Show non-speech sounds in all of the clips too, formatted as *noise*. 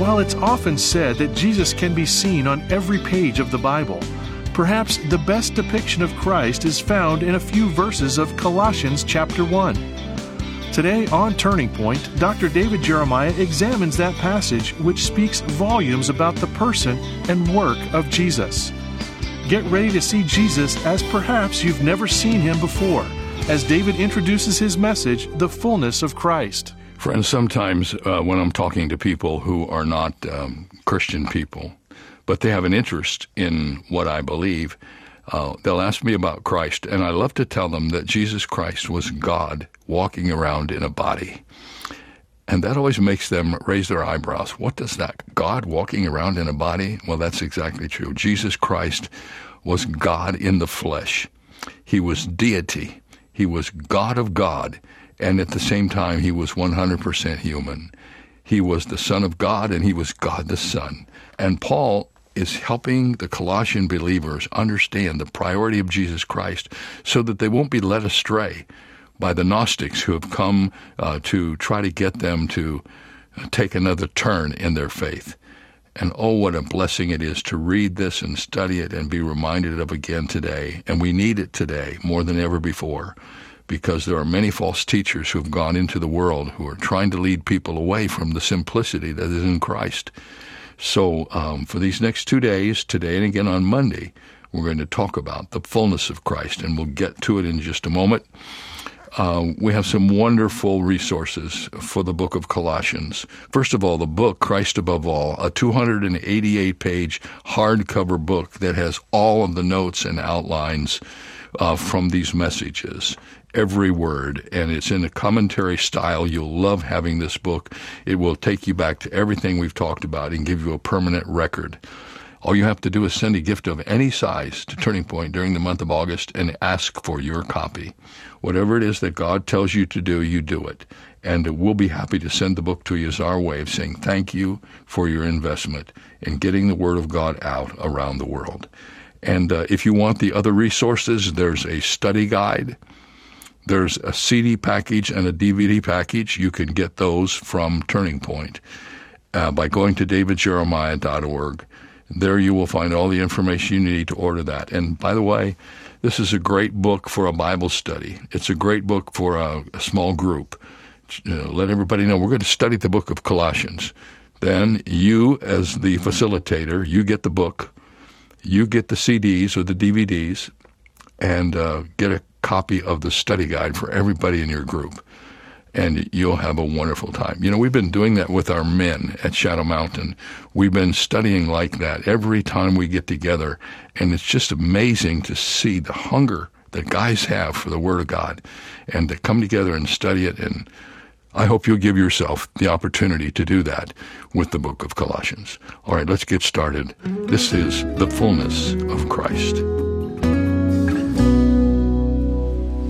While it's often said that Jesus can be seen on every page of the Bible, perhaps the best depiction of Christ is found in a few verses of Colossians chapter 1. Today on Turning Point, Dr. David Jeremiah examines that passage which speaks volumes about the person and work of Jesus. Get ready to see Jesus as perhaps you've never seen him before, as David introduces his message, The Fullness of Christ. Friends, sometimes uh, when I'm talking to people who are not um, Christian people, but they have an interest in what I believe, uh, they'll ask me about Christ, and I love to tell them that Jesus Christ was God walking around in a body. And that always makes them raise their eyebrows. What does that? God walking around in a body? Well, that's exactly true. Jesus Christ was God in the flesh. He was deity. He was God of God and at the same time, he was 100% human. He was the Son of God, and he was God the Son. And Paul is helping the Colossian believers understand the priority of Jesus Christ so that they won't be led astray by the Gnostics who have come uh, to try to get them to uh, take another turn in their faith. And oh, what a blessing it is to read this and study it and be reminded of again today. And we need it today more than ever before because there are many false teachers who have gone into the world who are trying to lead people away from the simplicity that is in Christ. So, um, for these next two days, today and again on Monday, we're going to talk about the fullness of Christ, and we'll get to it in just a moment. Uh, we have some wonderful resources for the book of Colossians. First of all, the book, Christ Above All, a 288 page hardcover book that has all of the notes and outlines uh, from these messages every word, and it's in a commentary style. You'll love having this book. It will take you back to everything we've talked about and give you a permanent record. All you have to do is send a gift of any size to Turning Point during the month of August and ask for your copy. Whatever it is that God tells you to do, you do it. And we'll be happy to send the book to you as our way of saying thank you for your investment in getting the Word of God out around the world. And uh, if you want the other resources, there's a study guide there's a CD package and a DVD package. You can get those from Turning Point uh, by going to davidjeremiah.org. There you will find all the information you need to order that. And by the way, this is a great book for a Bible study. It's a great book for a, a small group. Uh, let everybody know we're going to study the book of Colossians. Then you, as the facilitator, you get the book, you get the CDs or the DVDs, and uh, get a copy of the study guide for everybody in your group. And you'll have a wonderful time. You know, we've been doing that with our men at Shadow Mountain. We've been studying like that every time we get together. And it's just amazing to see the hunger that guys have for the Word of God and to come together and study it. And I hope you'll give yourself the opportunity to do that with the book of Colossians. All right, let's get started. This is the fullness of Christ.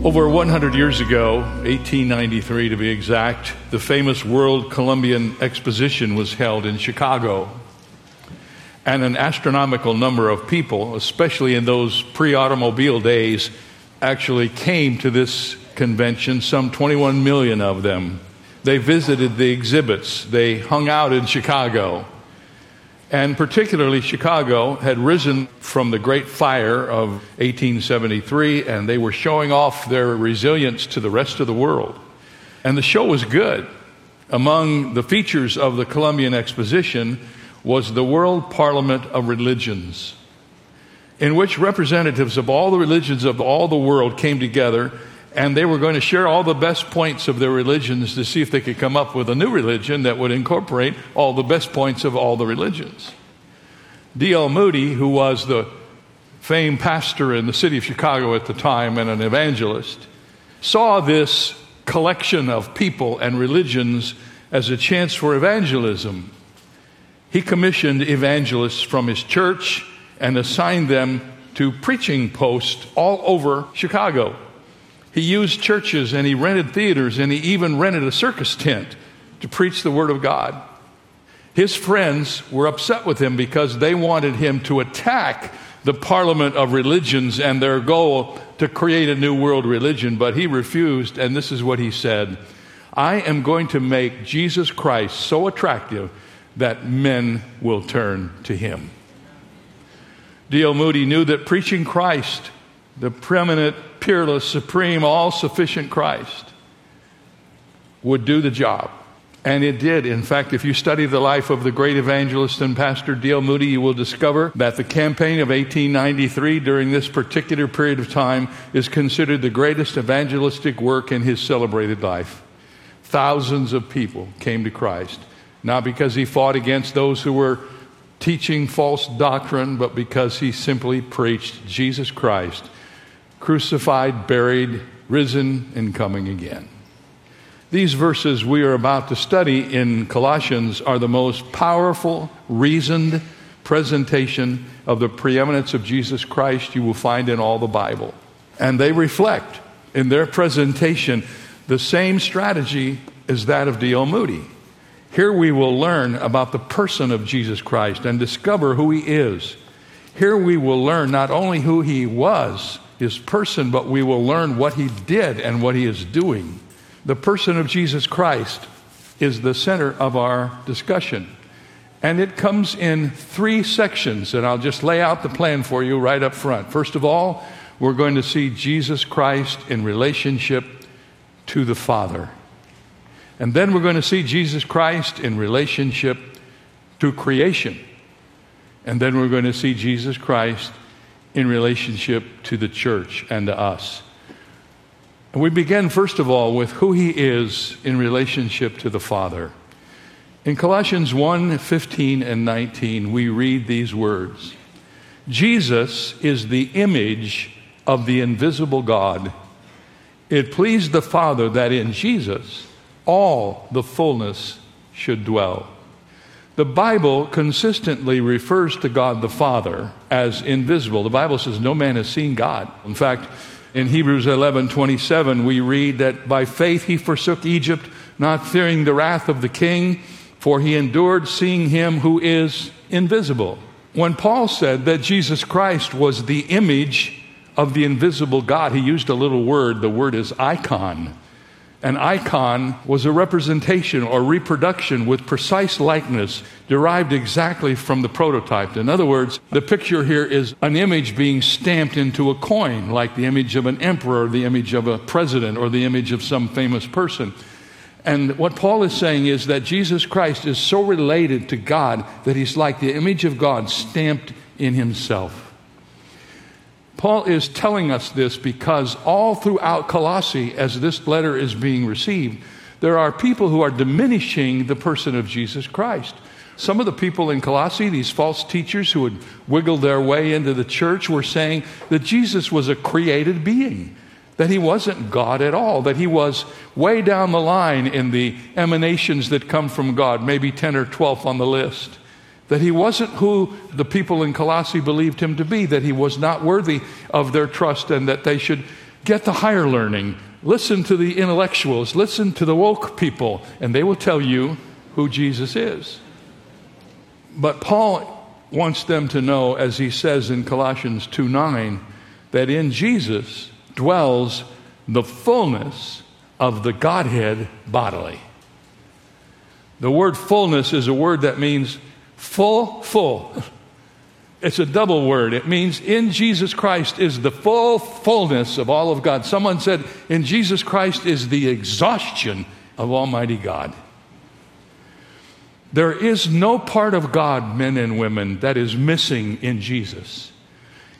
Over 100 years ago, 1893 to be exact, the famous World Columbian Exposition was held in Chicago. And an astronomical number of people, especially in those pre automobile days, actually came to this convention, some 21 million of them. They visited the exhibits, they hung out in Chicago. And particularly, Chicago had risen from the Great Fire of 1873, and they were showing off their resilience to the rest of the world. And the show was good. Among the features of the Columbian Exposition was the World Parliament of Religions, in which representatives of all the religions of all the world came together and they were going to share all the best points of their religions to see if they could come up with a new religion that would incorporate all the best points of all the religions. D.L. Moody, who was the famed pastor in the city of Chicago at the time and an evangelist, saw this collection of people and religions as a chance for evangelism. He commissioned evangelists from his church and assigned them to preaching posts all over Chicago. He used churches and he rented theaters and he even rented a circus tent to preach the Word of God. His friends were upset with him because they wanted him to attack the parliament of religions and their goal to create a new world religion, but he refused, and this is what he said I am going to make Jesus Christ so attractive that men will turn to him. D.L. Moody knew that preaching Christ, the preeminent, peerless, supreme, all sufficient Christ, would do the job. And it did. In fact, if you study the life of the great evangelist and pastor D.L. Moody, you will discover that the campaign of 1893 during this particular period of time is considered the greatest evangelistic work in his celebrated life. Thousands of people came to Christ, not because he fought against those who were teaching false doctrine, but because he simply preached Jesus Christ, crucified, buried, risen, and coming again. These verses we are about to study in Colossians are the most powerful, reasoned presentation of the preeminence of Jesus Christ you will find in all the Bible. And they reflect in their presentation the same strategy as that of D.L. Moody. Here we will learn about the person of Jesus Christ and discover who he is. Here we will learn not only who he was, his person, but we will learn what he did and what he is doing. The person of Jesus Christ is the center of our discussion. And it comes in three sections, and I'll just lay out the plan for you right up front. First of all, we're going to see Jesus Christ in relationship to the Father. And then we're going to see Jesus Christ in relationship to creation. And then we're going to see Jesus Christ in relationship to the church and to us. We begin, first of all, with who he is in relationship to the Father. In Colossians 1 15 and 19, we read these words Jesus is the image of the invisible God. It pleased the Father that in Jesus all the fullness should dwell. The Bible consistently refers to God the Father as invisible. The Bible says no man has seen God. In fact, in Hebrews 11 27, we read that by faith he forsook Egypt, not fearing the wrath of the king, for he endured seeing him who is invisible. When Paul said that Jesus Christ was the image of the invisible God, he used a little word. The word is icon. An icon was a representation or reproduction with precise likeness derived exactly from the prototype. In other words, the picture here is an image being stamped into a coin, like the image of an emperor, the image of a president, or the image of some famous person. And what Paul is saying is that Jesus Christ is so related to God that he's like the image of God stamped in himself. Paul is telling us this because all throughout Colossae, as this letter is being received, there are people who are diminishing the person of Jesus Christ. Some of the people in Colossae, these false teachers who had wiggled their way into the church, were saying that Jesus was a created being, that he wasn't God at all, that he was way down the line in the emanations that come from God, maybe 10 or 12 on the list that he wasn't who the people in Colossae believed him to be, that he was not worthy of their trust, and that they should get the higher learning. Listen to the intellectuals, listen to the woke people, and they will tell you who Jesus is. But Paul wants them to know, as he says in Colossians 2 9, that in Jesus dwells the fullness of the Godhead bodily. The word fullness is a word that means Full, full. It's a double word. It means in Jesus Christ is the full fullness of all of God. Someone said, in Jesus Christ is the exhaustion of Almighty God. There is no part of God, men and women, that is missing in Jesus.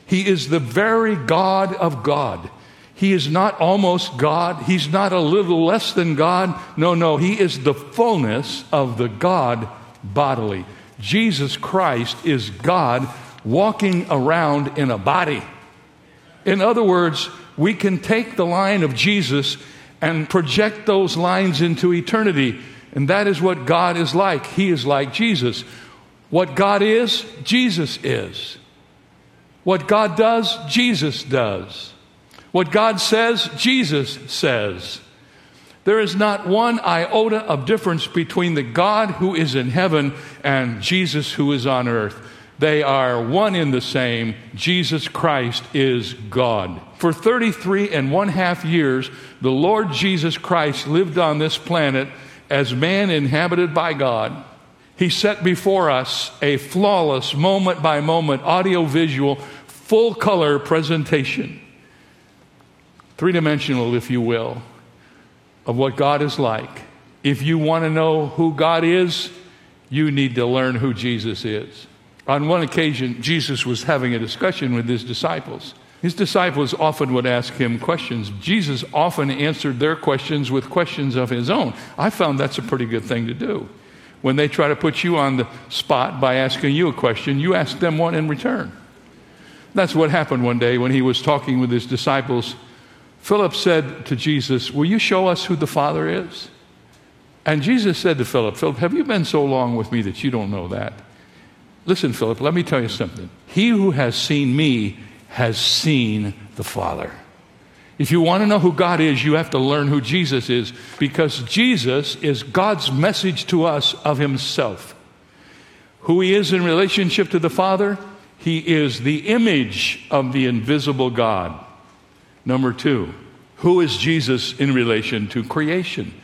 He is the very God of God. He is not almost God. He's not a little less than God. No, no. He is the fullness of the God bodily. Jesus Christ is God walking around in a body. In other words, we can take the line of Jesus and project those lines into eternity. And that is what God is like. He is like Jesus. What God is, Jesus is. What God does, Jesus does. What God says, Jesus says. There is not one iota of difference between the God who is in heaven and Jesus who is on earth. They are one in the same. Jesus Christ is God. For 33 and one half years, the Lord Jesus Christ lived on this planet as man inhabited by God. He set before us a flawless, moment by moment, audio visual, full color presentation, three dimensional, if you will, of what God is like. If you want to know who God is, you need to learn who Jesus is. On one occasion, Jesus was having a discussion with his disciples. His disciples often would ask him questions. Jesus often answered their questions with questions of his own. I found that's a pretty good thing to do. When they try to put you on the spot by asking you a question, you ask them one in return. That's what happened one day when he was talking with his disciples. Philip said to Jesus, Will you show us who the Father is? And Jesus said to Philip, Philip, have you been so long with me that you don't know that? Listen, Philip, let me tell you something. He who has seen me has seen the Father. If you want to know who God is, you have to learn who Jesus is because Jesus is God's message to us of Himself. Who He is in relationship to the Father, He is the image of the invisible God. Number two, who is Jesus in relation to creation?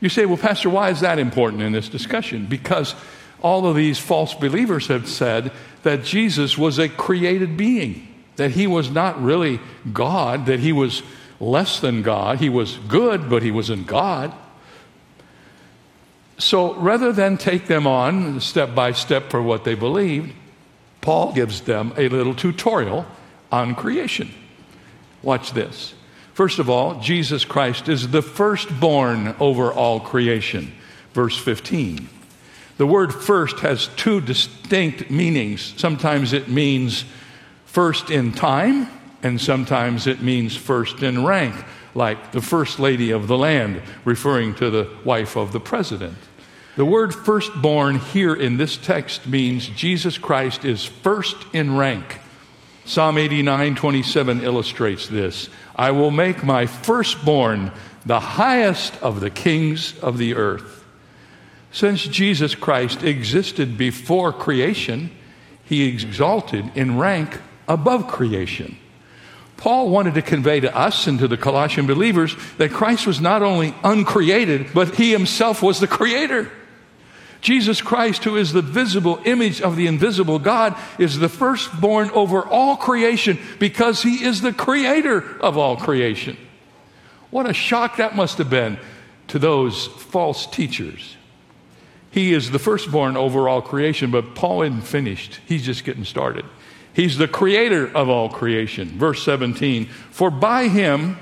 You say, well, Pastor, why is that important in this discussion? Because all of these false believers have said that Jesus was a created being that he was not really God, that he was less than God. He was good, but he wasn't God. So rather than take them on step by step for what they believed, Paul gives them a little tutorial on creation. Watch this. First of all, Jesus Christ is the firstborn over all creation. Verse 15. The word first has two distinct meanings. Sometimes it means first in time, and sometimes it means first in rank, like the first lady of the land, referring to the wife of the president. The word firstborn here in this text means Jesus Christ is first in rank. Psalm 89 27 illustrates this. I will make my firstborn the highest of the kings of the earth. Since Jesus Christ existed before creation, he exalted in rank above creation. Paul wanted to convey to us and to the Colossian believers that Christ was not only uncreated, but he himself was the creator. Jesus Christ, who is the visible image of the invisible God, is the firstborn over all creation because he is the creator of all creation. What a shock that must have been to those false teachers. He is the firstborn over all creation, but Paul isn't finished. He's just getting started. He's the creator of all creation. Verse 17 For by him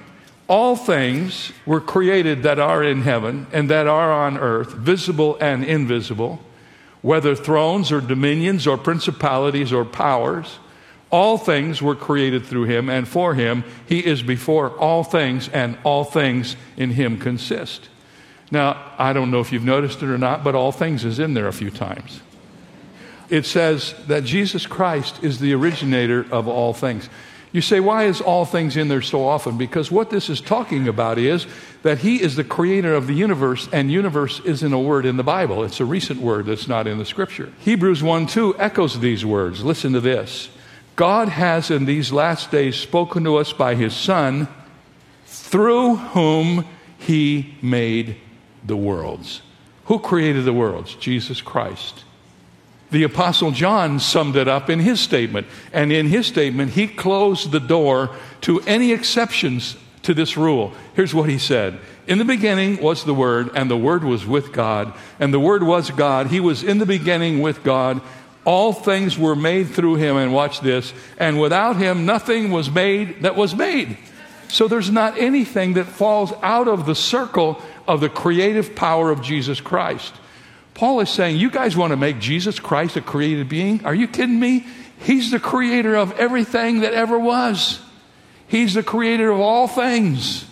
all things were created that are in heaven and that are on earth, visible and invisible, whether thrones or dominions or principalities or powers. All things were created through him and for him. He is before all things, and all things in him consist. Now, I don't know if you've noticed it or not, but all things is in there a few times it says that Jesus Christ is the originator of all things. You say, why is all things in there so often? Because what this is talking about is that He is the creator of the universe, and universe isn't a word in the Bible. It's a recent word that's not in the scripture. Hebrews 1 2 echoes these words. Listen to this God has in these last days spoken to us by His Son, through whom He made the worlds. Who created the worlds? Jesus Christ. The Apostle John summed it up in his statement. And in his statement, he closed the door to any exceptions to this rule. Here's what he said In the beginning was the Word, and the Word was with God, and the Word was God. He was in the beginning with God. All things were made through him, and watch this, and without him nothing was made that was made. So there's not anything that falls out of the circle of the creative power of Jesus Christ. Paul is saying, You guys want to make Jesus Christ a created being? Are you kidding me? He's the creator of everything that ever was, He's the creator of all things.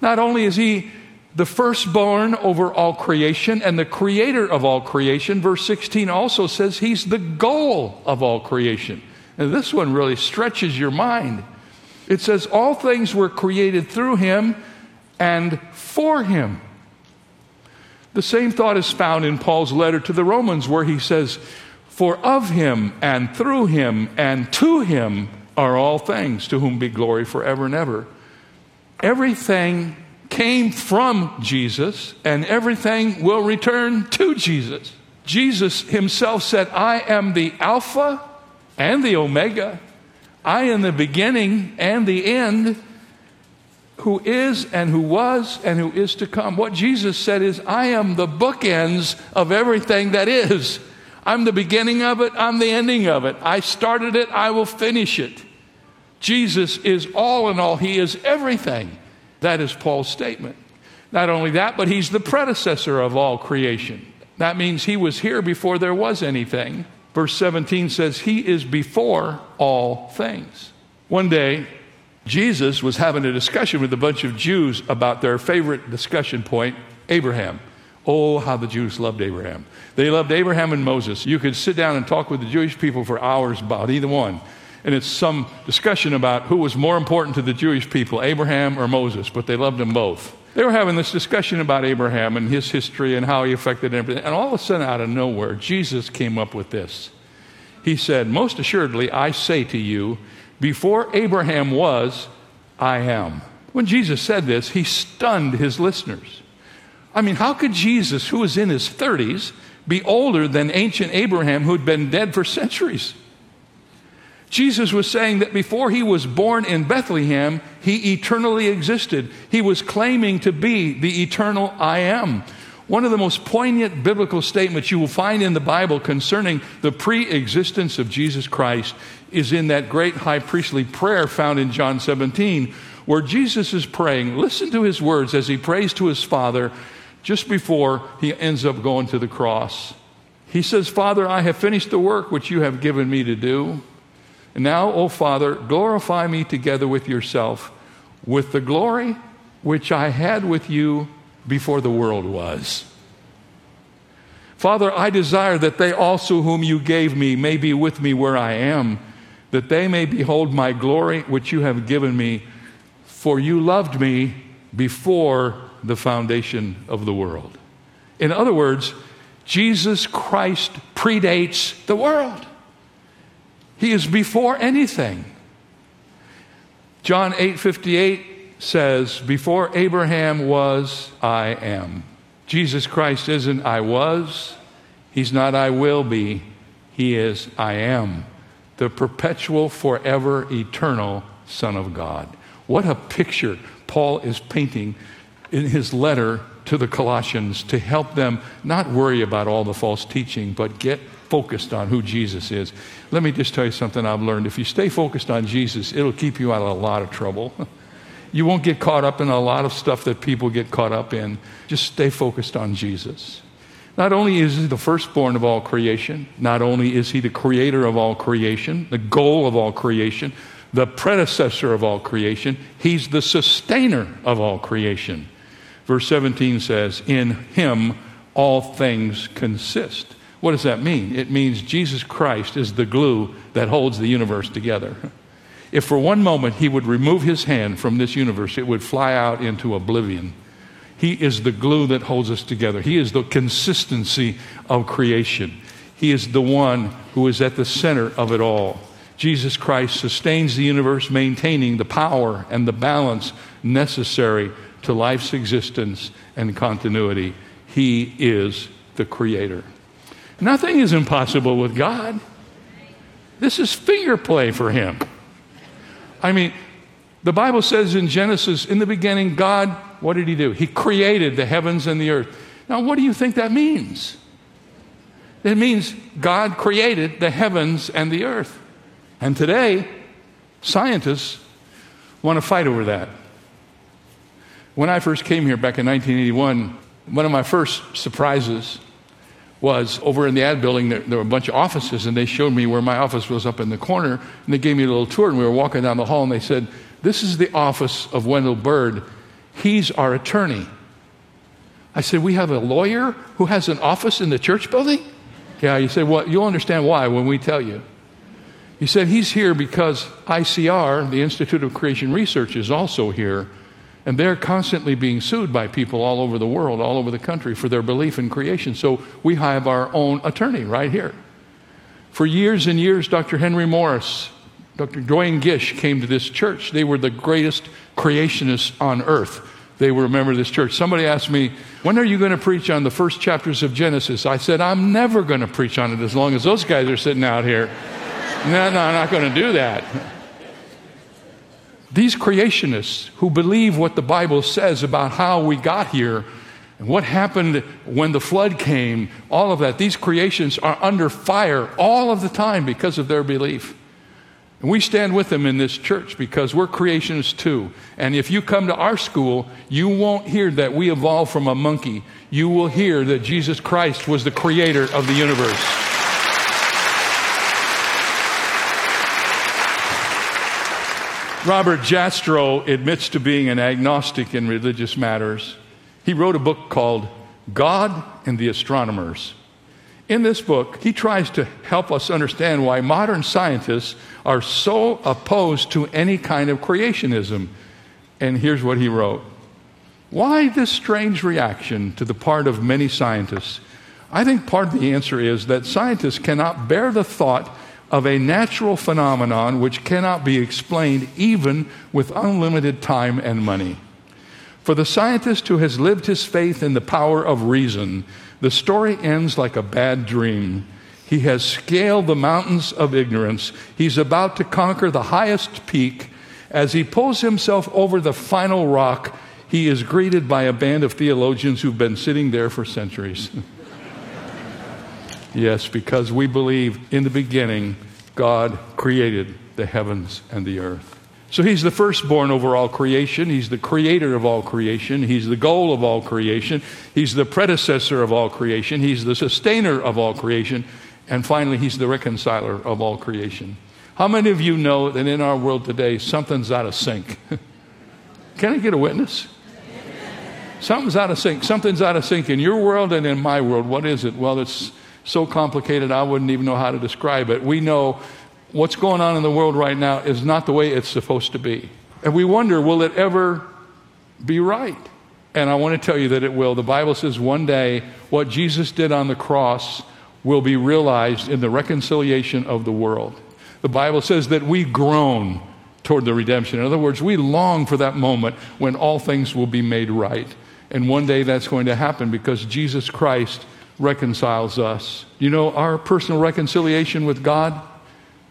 Not only is He the firstborn over all creation and the creator of all creation, verse 16 also says He's the goal of all creation. And this one really stretches your mind. It says, All things were created through Him and for Him. The same thought is found in Paul's letter to the Romans, where he says, For of him and through him and to him are all things, to whom be glory forever and ever. Everything came from Jesus, and everything will return to Jesus. Jesus himself said, I am the Alpha and the Omega. I am the beginning and the end, who is and who was and who is to come. What Jesus said is, I am the bookends of everything that is. I'm the beginning of it, I'm the ending of it. I started it, I will finish it. Jesus is all in all, He is everything. That is Paul's statement. Not only that, but He's the predecessor of all creation. That means He was here before there was anything. Verse 17 says, He is before all things. One day, Jesus was having a discussion with a bunch of Jews about their favorite discussion point, Abraham. Oh, how the Jews loved Abraham. They loved Abraham and Moses. You could sit down and talk with the Jewish people for hours about either one. And it's some discussion about who was more important to the Jewish people, Abraham or Moses, but they loved them both. They were having this discussion about Abraham and his history and how he affected everything. And all of a sudden, out of nowhere, Jesus came up with this. He said, Most assuredly, I say to you, before Abraham was, I am. When Jesus said this, he stunned his listeners. I mean, how could Jesus, who was in his 30s, be older than ancient Abraham who'd been dead for *laughs* centuries? Jesus was saying that before he was born in Bethlehem, he eternally existed. He was claiming to be the eternal I am. One of the most poignant biblical statements you will find in the Bible concerning the pre existence of Jesus Christ is in that great high priestly prayer found in John 17, where Jesus is praying. Listen to his words as he prays to his Father just before he ends up going to the cross. He says, Father, I have finished the work which you have given me to do. And now, O Father, glorify me together with yourself with the glory which I had with you before the world was. Father, I desire that they also whom you gave me may be with me where I am, that they may behold my glory which you have given me, for you loved me before the foundation of the world. In other words, Jesus Christ predates the world. He is before anything. John 8:58 says, "Before Abraham was, I am." Jesus Christ isn't I was, he's not I will be, he is I am, the perpetual forever eternal son of God. What a picture Paul is painting in his letter to the Colossians to help them not worry about all the false teaching, but get focused on who Jesus is. Let me just tell you something I've learned. If you stay focused on Jesus, it'll keep you out of a lot of trouble. *laughs* you won't get caught up in a lot of stuff that people get caught up in. Just stay focused on Jesus. Not only is he the firstborn of all creation, not only is he the creator of all creation, the goal of all creation, the predecessor of all creation, he's the sustainer of all creation. Verse 17 says, In him all things consist. What does that mean? It means Jesus Christ is the glue that holds the universe together. *laughs* If for one moment he would remove his hand from this universe, it would fly out into oblivion. He is the glue that holds us together. He is the consistency of creation. He is the one who is at the center of it all. Jesus Christ sustains the universe, maintaining the power and the balance necessary to life's existence and continuity. He is the Creator. Nothing is impossible with God. This is finger play for Him. I mean, the Bible says in Genesis, in the beginning, God, what did He do? He created the heavens and the earth. Now, what do you think that means? It means God created the heavens and the earth. And today, scientists want to fight over that. When I first came here back in 1981, one of my first surprises was over in the ad building, there, there, were a bunch of offices, and they showed me where my office was up in the corner, and they gave me a little tour, and we were walking down the hall, and they said, This is the office of Wendell Bird. He's our attorney. I said, We have a lawyer who has an office in the church building? Yeah, you said, Well, you'll understand why when we tell you. He said, He's here because ICR, the Institute of Creation Research, is also here and they're constantly being sued by people all over the world, all over the country, for their belief in creation. So we have our own attorney right here. For years and years, Dr. Henry Morris, Dr. Duane Gish came to this church. They were the greatest creationists on earth. they will of this church. Somebody asked me, When are you going to preach on the first chapters of Genesis? I said, I'm never going to preach on it as long as those guys are sitting out here. *laughs* no, no, I'm not going to do that. These creationists who believe what the Bible says about how we got here and what happened when the flood came, all of that, these creations are under fire all of the time because of their belief. And we stand with them in this church because we're creationists too. And if you come to our school, you won't hear that we evolved from a monkey. You will hear that Jesus Christ was the creator of the universe. Robert Jastrow admits to being an agnostic in religious matters. He wrote a book called God and the Astronomers. In this book, he tries to help us understand why modern scientists are so opposed to any kind of creationism. And here's what he wrote Why this strange reaction to the part of many scientists? I think part of the answer is that scientists cannot bear the thought of a natural phenomenon which cannot be explained even with unlimited time and money. For the scientist who has lived his faith in the power of reason, the story ends like a bad dream. He has scaled the mountains of ignorance. He's about to conquer the highest peak. As he pulls himself over the final rock, he is greeted by a band of theologians who've been sitting there for centuries. *laughs* yes, because we believe in the beginning, God created the heavens and the earth. So he's the firstborn over all creation. He's the creator of all creation. He's the goal of all creation. He's the predecessor of all creation. He's the sustainer of all creation. And finally, he's the reconciler of all creation. How many of you know that in our world today, something's out of sync? *laughs* Can I get a witness? Something's out of sync. Something's out of sync in your world and in my world. What is it? Well, it's so complicated, I wouldn't even know how to describe it. We know what's going on in the world right now is not the way it's supposed to be. And we wonder, will it ever be right? And I want to tell you that it will. The Bible says one day what Jesus did on the cross will be realized in the reconciliation of the world. The Bible says that we groan toward the redemption. In other words, we long for that moment when all things will be made right. And one day that's going to happen because Jesus Christ reconciles us. You know, our personal reconciliation with God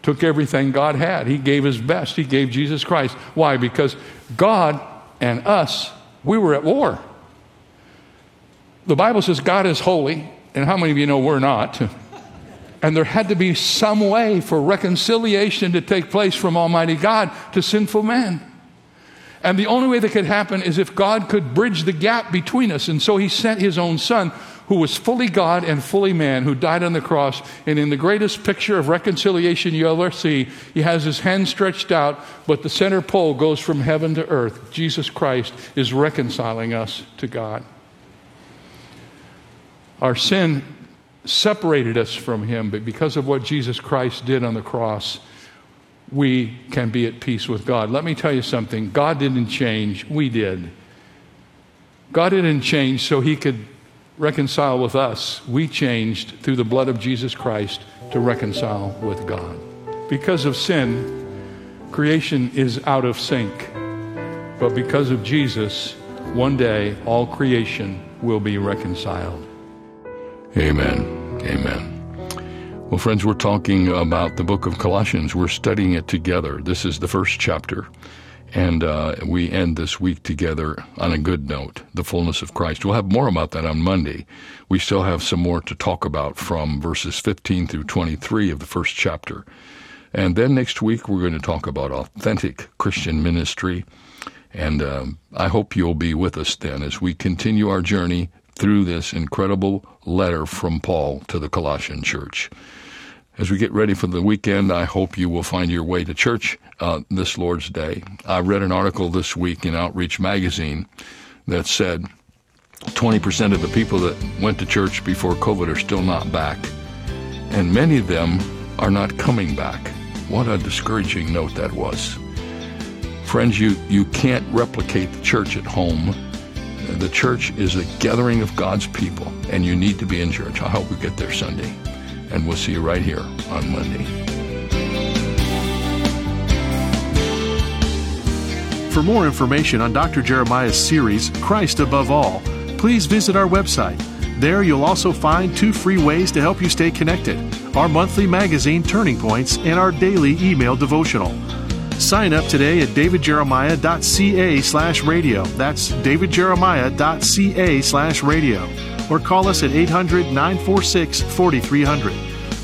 took everything God had. He gave his best. He gave Jesus Christ. Why? Because God and us, we were at war. The Bible says God is holy, and how many of you know we're not? *laughs* And there had to be some way for reconciliation to take place from Almighty God to sinful man. And the only way that could happen is if God could bridge the gap between us. And so he sent his own son who was fully God and fully man, who died on the cross. And in the greatest picture of reconciliation you ever see, he has his hand stretched out, but the center pole goes from heaven to earth. Jesus Christ is reconciling us to God. Our sin separated us from him, but because of what Jesus Christ did on the cross, we can be at peace with God. Let me tell you something God didn't change, we did. God didn't change so he could reconcile with us, we changed through the blood of Jesus Christ to reconcile with God. Because of sin, creation is out of sync. But because of Jesus, one day all creation will be reconciled. Amen. Amen. Well, friends, we're talking about the book of Colossians. We're studying it together. This is the first chapter. And uh, we end this week together on a good note, the fullness of Christ. We'll have more about that on Monday. We still have some more to talk about from verses 15 through 23 of the first chapter. And then next week, we're going to talk about authentic Christian ministry. And um, I hope you'll be with us then as we continue our journey through this incredible letter from Paul to the Colossian church. As we get ready for the weekend, I hope you will find your way to church uh, this Lord's Day. I read an article this week in Outreach Magazine that said 20% of the people that went to church before COVID are still not back, and many of them are not coming back. What a discouraging note that was. Friends, you, you can't replicate the church at home. The church is a gathering of God's people, and you need to be in church. I hope we get there Sunday and we'll see you right here on Monday. For more information on Dr. Jeremiah's series, Christ Above All, please visit our website. There you'll also find two free ways to help you stay connected our monthly magazine, Turning Points, and our daily email devotional. Sign up today at davidjeremiah.ca slash radio. That's davidjeremiah.ca slash radio. Or call us at 800 946 4300.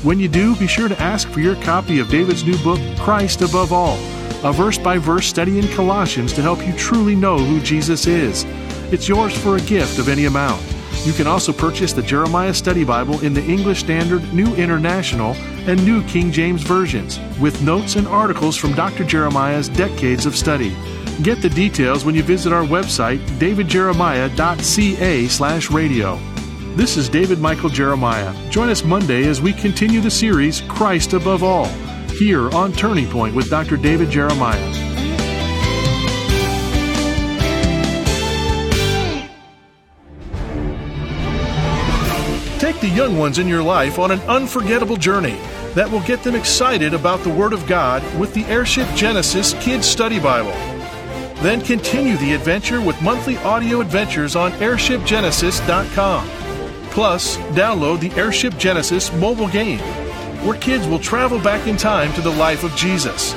When you do, be sure to ask for your copy of David's new book, Christ Above All, a verse by verse study in Colossians to help you truly know who Jesus is. It's yours for a gift of any amount. You can also purchase the Jeremiah Study Bible in the English Standard, New International, and New King James versions, with notes and articles from Dr. Jeremiah's decades of study. Get the details when you visit our website, davidjeremiah.ca slash radio. This is David Michael Jeremiah. Join us Monday as we continue the series Christ Above All, here on Turning Point with Dr. David Jeremiah. Take the young ones in your life on an unforgettable journey that will get them excited about the Word of God with the Airship Genesis Kids Study Bible. Then continue the adventure with monthly audio adventures on airshipgenesis.com. Plus, download the Airship Genesis mobile game, where kids will travel back in time to the life of Jesus.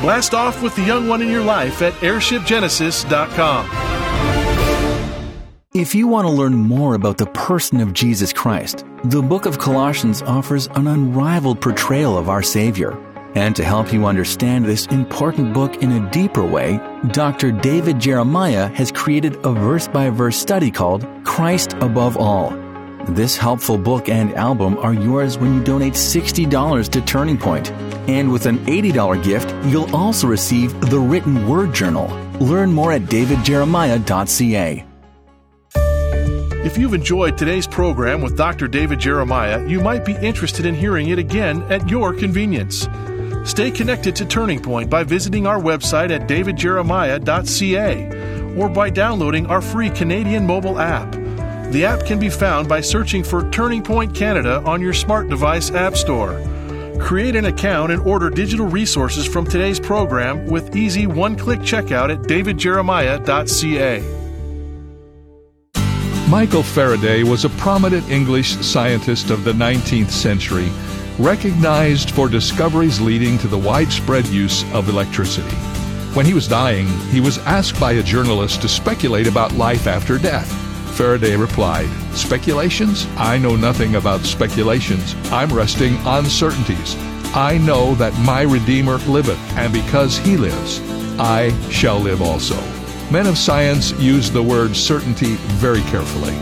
Blast off with the young one in your life at airshipgenesis.com. If you want to learn more about the person of Jesus Christ, the book of Colossians offers an unrivaled portrayal of our Savior. And to help you understand this important book in a deeper way, Dr. David Jeremiah has created a verse by verse study called Christ Above All. This helpful book and album are yours when you donate $60 to Turning Point. And with an $80 gift, you'll also receive the written word journal. Learn more at davidjeremiah.ca. If you've enjoyed today's program with Dr. David Jeremiah, you might be interested in hearing it again at your convenience. Stay connected to Turning Point by visiting our website at davidjeremiah.ca or by downloading our free Canadian mobile app. The app can be found by searching for Turning Point Canada on your smart device app store. Create an account and order digital resources from today's program with easy one click checkout at davidjeremiah.ca. Michael Faraday was a prominent English scientist of the 19th century, recognized for discoveries leading to the widespread use of electricity. When he was dying, he was asked by a journalist to speculate about life after death. Faraday replied, Speculations? I know nothing about speculations. I'm resting on certainties. I know that my Redeemer liveth, and because he lives, I shall live also. Men of science use the word certainty very carefully.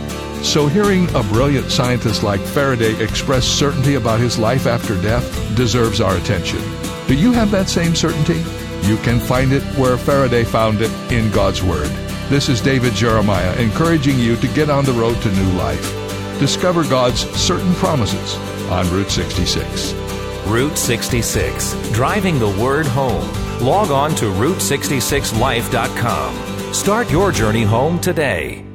So, hearing a brilliant scientist like Faraday express certainty about his life after death deserves our attention. Do you have that same certainty? You can find it where Faraday found it in God's Word. This is David Jeremiah encouraging you to get on the road to new life. Discover God's certain promises on Route 66. Route 66, driving the word home. Log on to Route66Life.com. Start your journey home today.